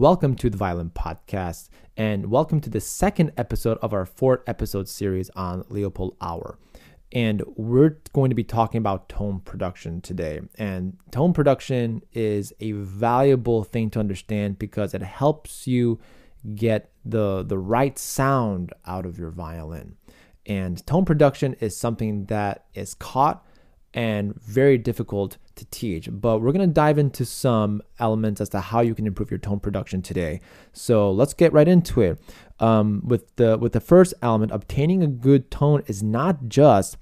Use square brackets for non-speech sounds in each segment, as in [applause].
Welcome to the Violin Podcast, and welcome to the second episode of our fourth episode series on Leopold Auer. And we're going to be talking about tone production today. And tone production is a valuable thing to understand because it helps you get the, the right sound out of your violin. And tone production is something that is caught and very difficult to teach. But we're going to dive into some elements as to how you can improve your tone production today. So let's get right into it. Um, with the with the first element, obtaining a good tone is not just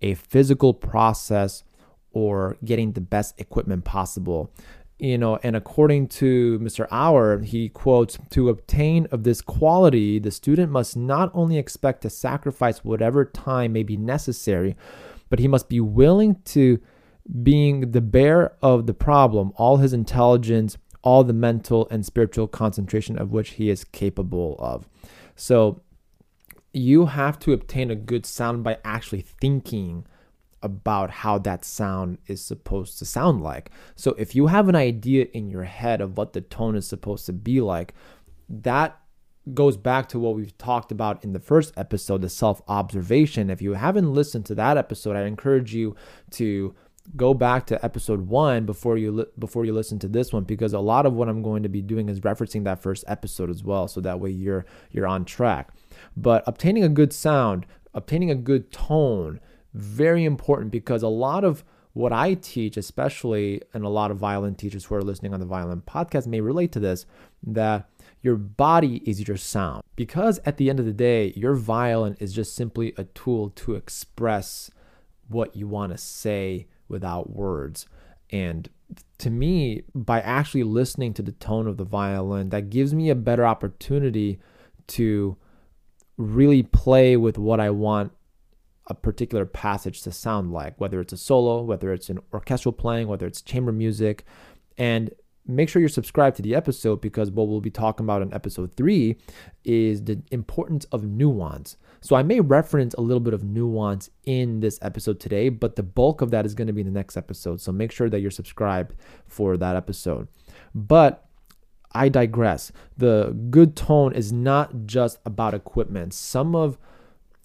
a physical process or getting the best equipment possible. You know, and according to Mr. Auer, he quotes, to obtain of this quality, the student must not only expect to sacrifice whatever time may be necessary, but he must be willing to being the bear of the problem, all his intelligence, all the mental and spiritual concentration of which he is capable of. So you have to obtain a good sound by actually thinking about how that sound is supposed to sound like. So if you have an idea in your head of what the tone is supposed to be like, that goes back to what we've talked about in the first episode, the self observation. If you haven't listened to that episode, I encourage you to go back to episode one before you li- before you listen to this one because a lot of what I'm going to be doing is referencing that first episode as well, so that way you're you're on track. But obtaining a good sound, obtaining a good tone, very important because a lot of what I teach, especially and a lot of violin teachers who are listening on the violin podcast may relate to this, that your body is your sound. Because at the end of the day, your violin is just simply a tool to express what you want to say without words. And to me, by actually listening to the tone of the violin, that gives me a better opportunity to really play with what I want a particular passage to sound like, whether it's a solo, whether it's an orchestral playing, whether it's chamber music. And make sure you're subscribed to the episode because what we'll be talking about in episode three is the importance of nuance. So I may reference a little bit of nuance in this episode today, but the bulk of that is going to be in the next episode. So make sure that you're subscribed for that episode. But I digress. The good tone is not just about equipment. Some of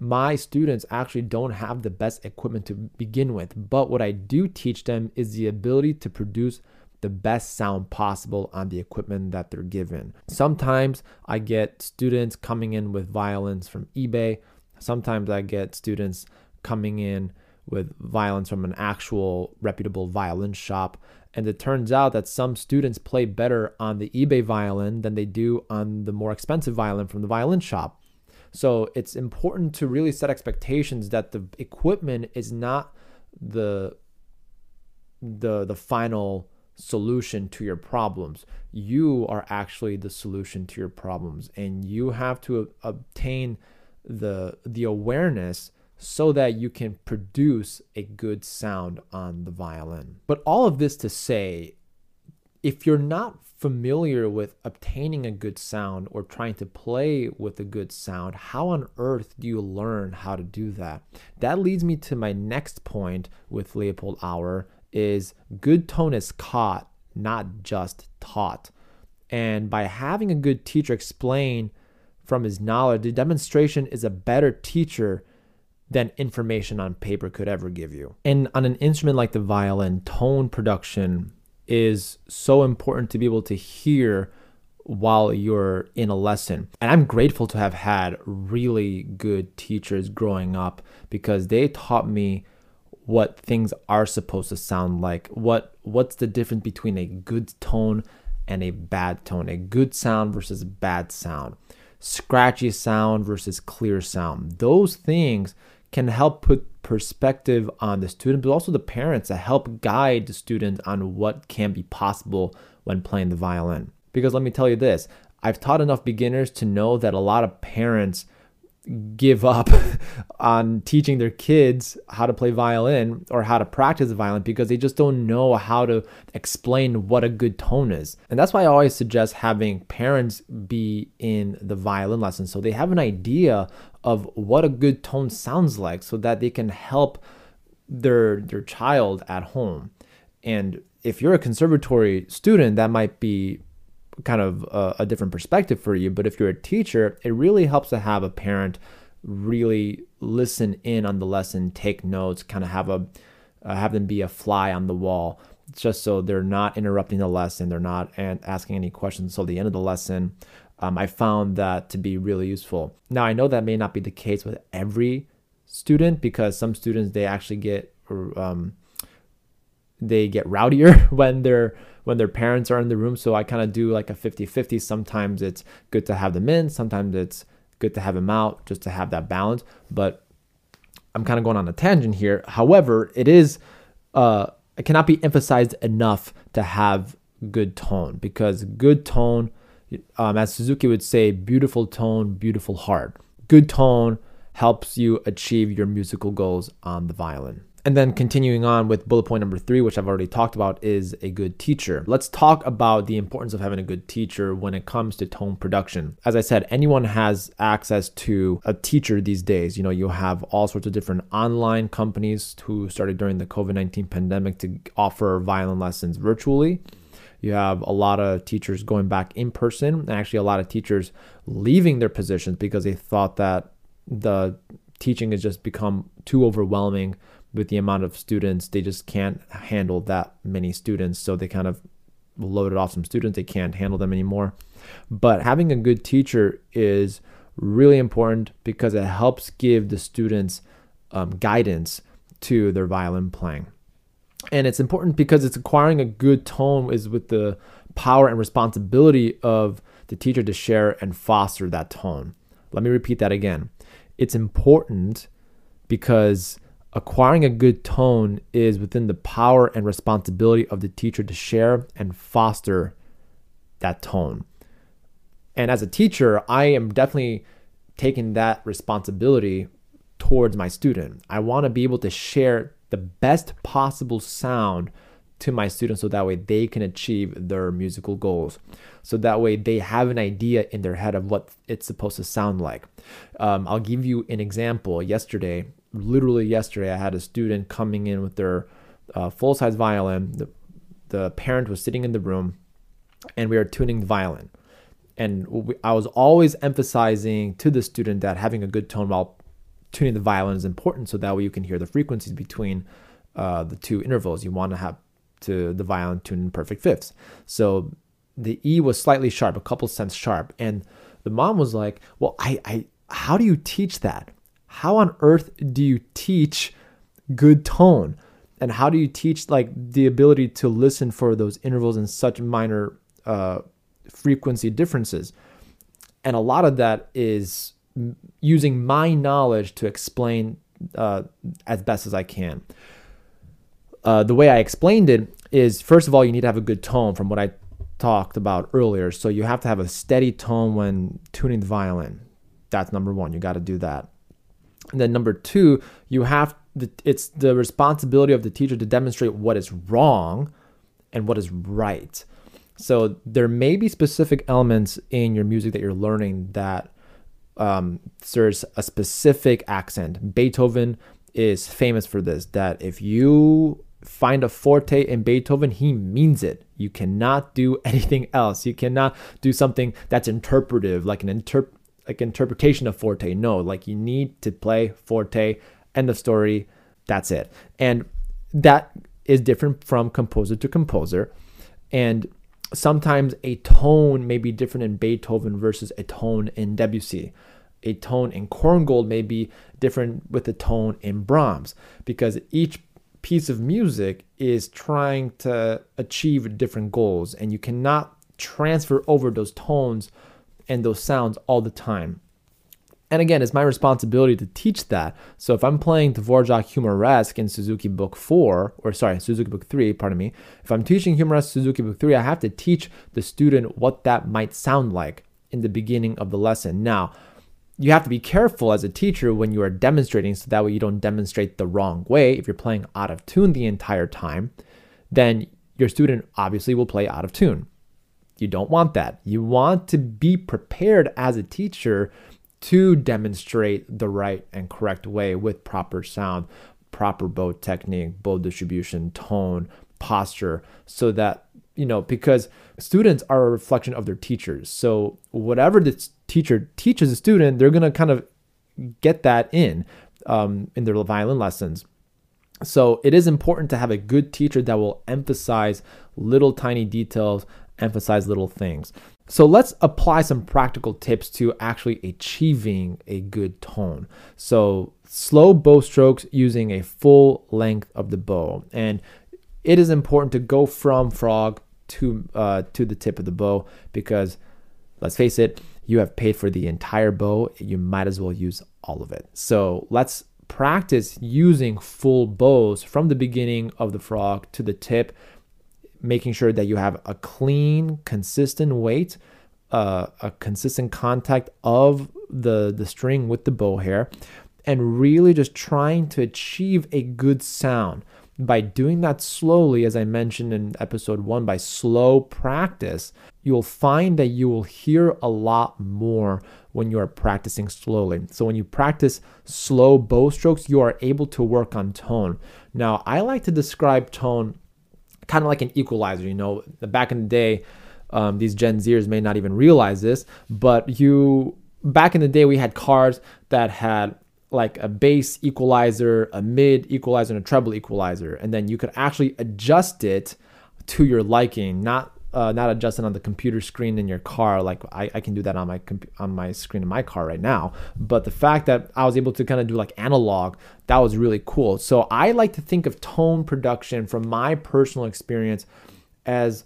my students actually don't have the best equipment to begin with, but what I do teach them is the ability to produce the best sound possible on the equipment that they're given. Sometimes I get students coming in with violins from eBay. Sometimes I get students coming in with violins from an actual reputable violin shop. And it turns out that some students play better on the eBay violin than they do on the more expensive violin from the violin shop. So it's important to really set expectations that the equipment is not the the the final solution to your problems. You are actually the solution to your problems and you have to obtain the the awareness so that you can produce a good sound on the violin. But all of this to say if you're not familiar with obtaining a good sound or trying to play with a good sound, how on earth do you learn how to do that? That leads me to my next point with Leopold Auer is good tone is caught, not just taught. And by having a good teacher explain from his knowledge, the demonstration is a better teacher than information on paper could ever give you. And on an instrument like the violin, tone production is so important to be able to hear while you're in a lesson. And I'm grateful to have had really good teachers growing up because they taught me what things are supposed to sound like. What what's the difference between a good tone and a bad tone? A good sound versus bad sound. Scratchy sound versus clear sound. Those things can help put perspective on the student, but also the parents to help guide the student on what can be possible when playing the violin. Because let me tell you this I've taught enough beginners to know that a lot of parents give up [laughs] on teaching their kids how to play violin or how to practice the violin because they just don't know how to explain what a good tone is. And that's why I always suggest having parents be in the violin lesson so they have an idea of what a good tone sounds like so that they can help their their child at home. And if you're a conservatory student, that might be kind of a, a, different perspective for you. But if you're a teacher, it really helps to have a parent really listen in on the lesson, take notes, kind of have a uh, have them be a fly on the wall, just so they're not interrupting the lesson, they're not and asking any questions. So the end of the lesson, um, I found that to be really useful. Now I know that may not be the case with every student because some students they actually get um, they get rowdier [laughs] when they're when their parents are in the room. So I kind of do like a 50 50. Sometimes it's good to have them in, sometimes it's good to have them out just to have that balance. But I'm kind of going on a tangent here. However, it is, uh, it cannot be emphasized enough to have good tone because good tone, um, as Suzuki would say, beautiful tone, beautiful heart. Good tone helps you achieve your musical goals on the violin. And then continuing on with bullet point number three, which I've already talked about, is a good teacher. Let's talk about the importance of having a good teacher when it comes to tone production. As I said, anyone has access to a teacher these days. You know, you have all sorts of different online companies who started during the COVID 19 pandemic to offer violin lessons virtually. You have a lot of teachers going back in person, and actually, a lot of teachers leaving their positions because they thought that the teaching has just become too overwhelming with the amount of students, they just can't handle that many students. So they kind of loaded off some students. They can't handle them anymore. But having a good teacher is really important because it helps give the students um, guidance to their violin playing. And it's important because it's acquiring a good tone is with the power and responsibility of the teacher to share and foster that tone. Let me repeat that again. It's important because Acquiring a good tone is within the power and responsibility of the teacher to share and foster that tone. And as a teacher, I am definitely taking that responsibility towards my student. I want to be able to share the best possible sound to my students so that way they can achieve their musical goals. So that way they have an idea in their head of what it's supposed to sound like. Um, I'll give you an example. Yesterday, literally yesterday, I had a student coming in with their uh, full size violin. The, the parent was sitting in the room and we were tuning the violin. And we, I was always emphasizing to the student that having a good tone while tuning the violin is important so that way you can hear the frequencies between uh, the two intervals. You want to have to the violin tuned in perfect fifths. So the E was slightly sharp, a couple cents sharp. And the mom was like, Well, I, I how do you teach that? how on earth do you teach good tone? And how do you teach like the ability to listen for those intervals and such minor uh, frequency differences? And a lot of that is using my knowledge to explain uh, as best as I can. Uh, the way I explained it is first of all, you need to have a good tone from what I talked about earlier. So you have to have a steady tone when tuning the violin. That's number one. You got to do that. And then number two, you have the, it's the responsibility of the teacher to demonstrate what is wrong and what is right. So there may be specific elements in your music that you're learning that um, serves a specific accent. Beethoven is famous for this. That if you find a forte in Beethoven, he means it. You cannot do [laughs] anything else. You cannot do something that's interpretive, like an interp- like interpretation of forte. No, like you need to play forte. End of story. That's it. And that is different from composer to composer. And sometimes a tone may be different in Beethoven versus a tone in Debussy. A tone in Korngold may be different with a tone in Brahms because each piece of music is trying to achieve different goals and you cannot transfer over those tones and those sounds all the time. And again, it's my responsibility to teach that. So if I'm playing Dvorak Humoresque in Suzuki Book 4, or sorry, Suzuki Book 3, pardon me, if I'm teaching Humoresque Suzuki Book 3, I have to teach the student what that might sound like in the beginning of the lesson. Now, you have to be careful as a teacher when you are demonstrating so that way you don't demonstrate the wrong way. If you're playing out of tune the entire time, then your student obviously will play out of tune. You don't want that. You want to be prepared as a teacher to demonstrate the right and correct way with proper sound, proper bow technique, bow distribution, tone, posture, so that, you know, because students are a reflection of their teachers. So whatever the teacher teaches a student, they're going to kind of get that in um, in their violin lessons. So it is important to have a good teacher that will emphasize little tiny details, emphasize little things. So let's apply some practical tips to actually achieving a good tone. So slow bow strokes using a full length of the bow. And it is important to go from frog to uh, to the tip of the bow because let's face it, you have paid for the entire bow. You might as well use all of it. So let's practice using full bows from the beginning of the frog to the tip making sure that you have a clean, consistent weight, uh, a consistent contact of the, the string with the bow hair, and really just trying to achieve a good sound. By doing that slowly, as I mentioned in episode one, by slow practice, you'll find that you will hear a lot more when you are practicing slowly. So, when you practice slow bow strokes, you are able to work on tone. Now, I like to describe tone kind of like an equalizer. You know, back in the day, um, these Gen Zers may not even realize this, but you back in the day we had cars that had like a bass equalizer, a mid equalizer, and a treble equalizer, and then you could actually adjust it to your liking, not uh, not adjusting on the computer screen in your car. Like I, I can do that on my comp- on my screen in my car right now. But the fact that I was able to kind of do like analog, that was really cool. So I like to think of tone production from my personal experience as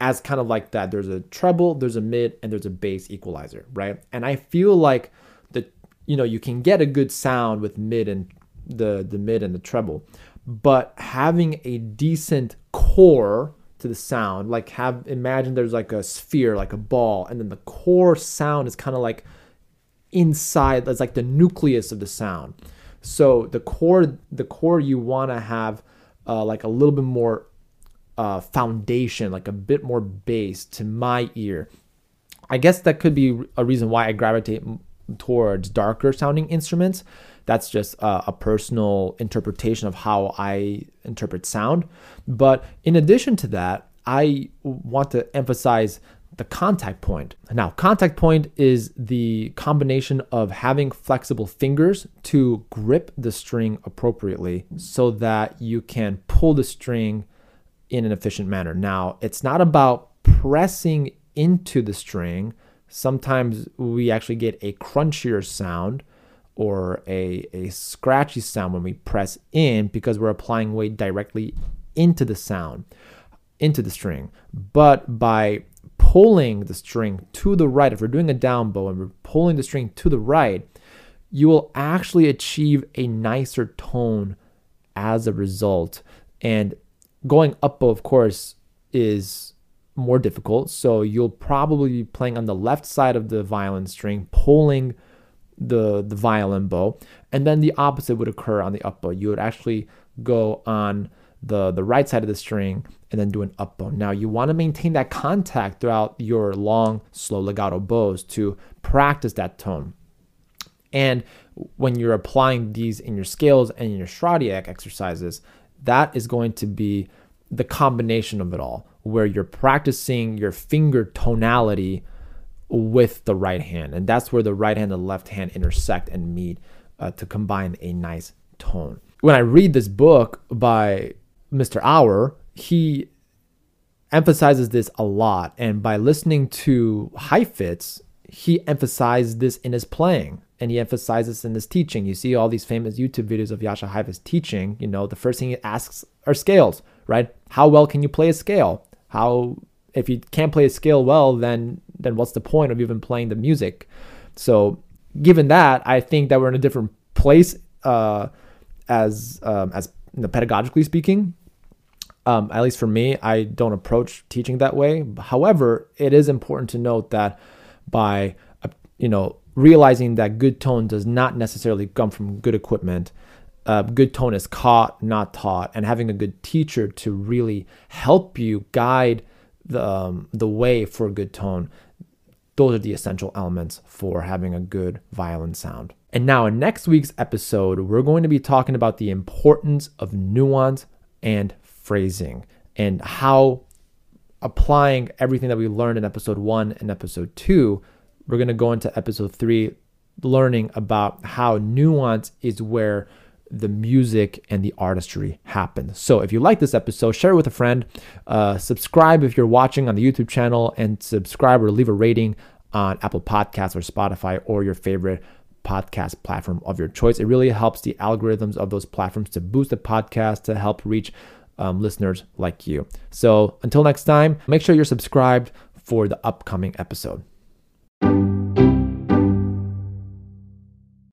as kind of like that. There's a treble, there's a mid, and there's a bass equalizer, right? And I feel like the you know you can get a good sound with mid and the the mid and the treble, but having a decent core to the sound. Like have imagine there's like a sphere, like a ball, and then the core sound is kind of like inside. That's like the nucleus of the sound. So the core, the core, you want to have uh, like a little bit more uh, foundation, like a bit more bass to my ear. I guess that could be a reason why I gravitate towards darker sounding instruments. That's just uh, a personal interpretation of how I interpret sound. But in addition to that, I want to emphasize the contact point. Now, contact point is the combination of having flexible fingers to grip the string appropriately so that you can pull the string in an efficient manner. Now, it's not about pressing into the string. Sometimes we actually get a crunchier sound or a, a scratchy sound when we press in because we're applying weight directly into the sound, into the string. But by pulling the string to the right, if we're doing a down bow and we're pulling the string to the right, you will actually achieve a nicer tone as a result. And going up bow, of course, is more difficult. So you'll probably be playing on the left side of the violin string, pulling the the violin bow, and then the opposite would occur on the up bow. You would actually go on the the right side of the string and then do an up bow. Now you want to maintain that contact throughout your long slow legato bows to practice that tone. And when you're applying these in your scales and in your Schradieck exercises, that is going to be the combination of it all, where you're practicing your finger tonality with the right hand. And that's where the right hand and the left hand intersect and meet uh, to combine a nice tone. When I read this book by Mr. Auer, he emphasizes this a lot. And by listening to Heifetz, he emphasized this in his playing and he emphasizes in his teaching. You see all these famous YouTube videos of Jascha Heifetz teaching. You know, the first thing he asks are scales, right? How well can you play a scale? How if you can't play a scale well, then then what's the point of even playing the music? So, given that, I think that we're in a different place uh, as um, as you know, pedagogically speaking. Um, at least for me, I don't approach teaching that way. However, it is important to note that by uh, you know realizing that good tone does not necessarily come from good equipment. Uh, good tone is caught, not taught, and having a good teacher to really help you guide the um, the way for good tone. Those are the essential elements for having a good violin sound. And now, in next week's episode, we're going to be talking about the importance of nuance and phrasing and how applying everything that we learned in episode one and episode two, we're going to go into episode three, learning about how nuance is where the music and the artistry happen. So if you like this episode, share it with a friend. Uh, subscribe if you're watching on the YouTube channel, and subscribe or leave a rating on Apple Podcasts or Spotify or your favorite podcast platform of your choice. It really helps the algorithms of those platforms to boost the podcast to help reach um, listeners like you. So until next time, make sure you're subscribed for the upcoming episode.